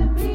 to be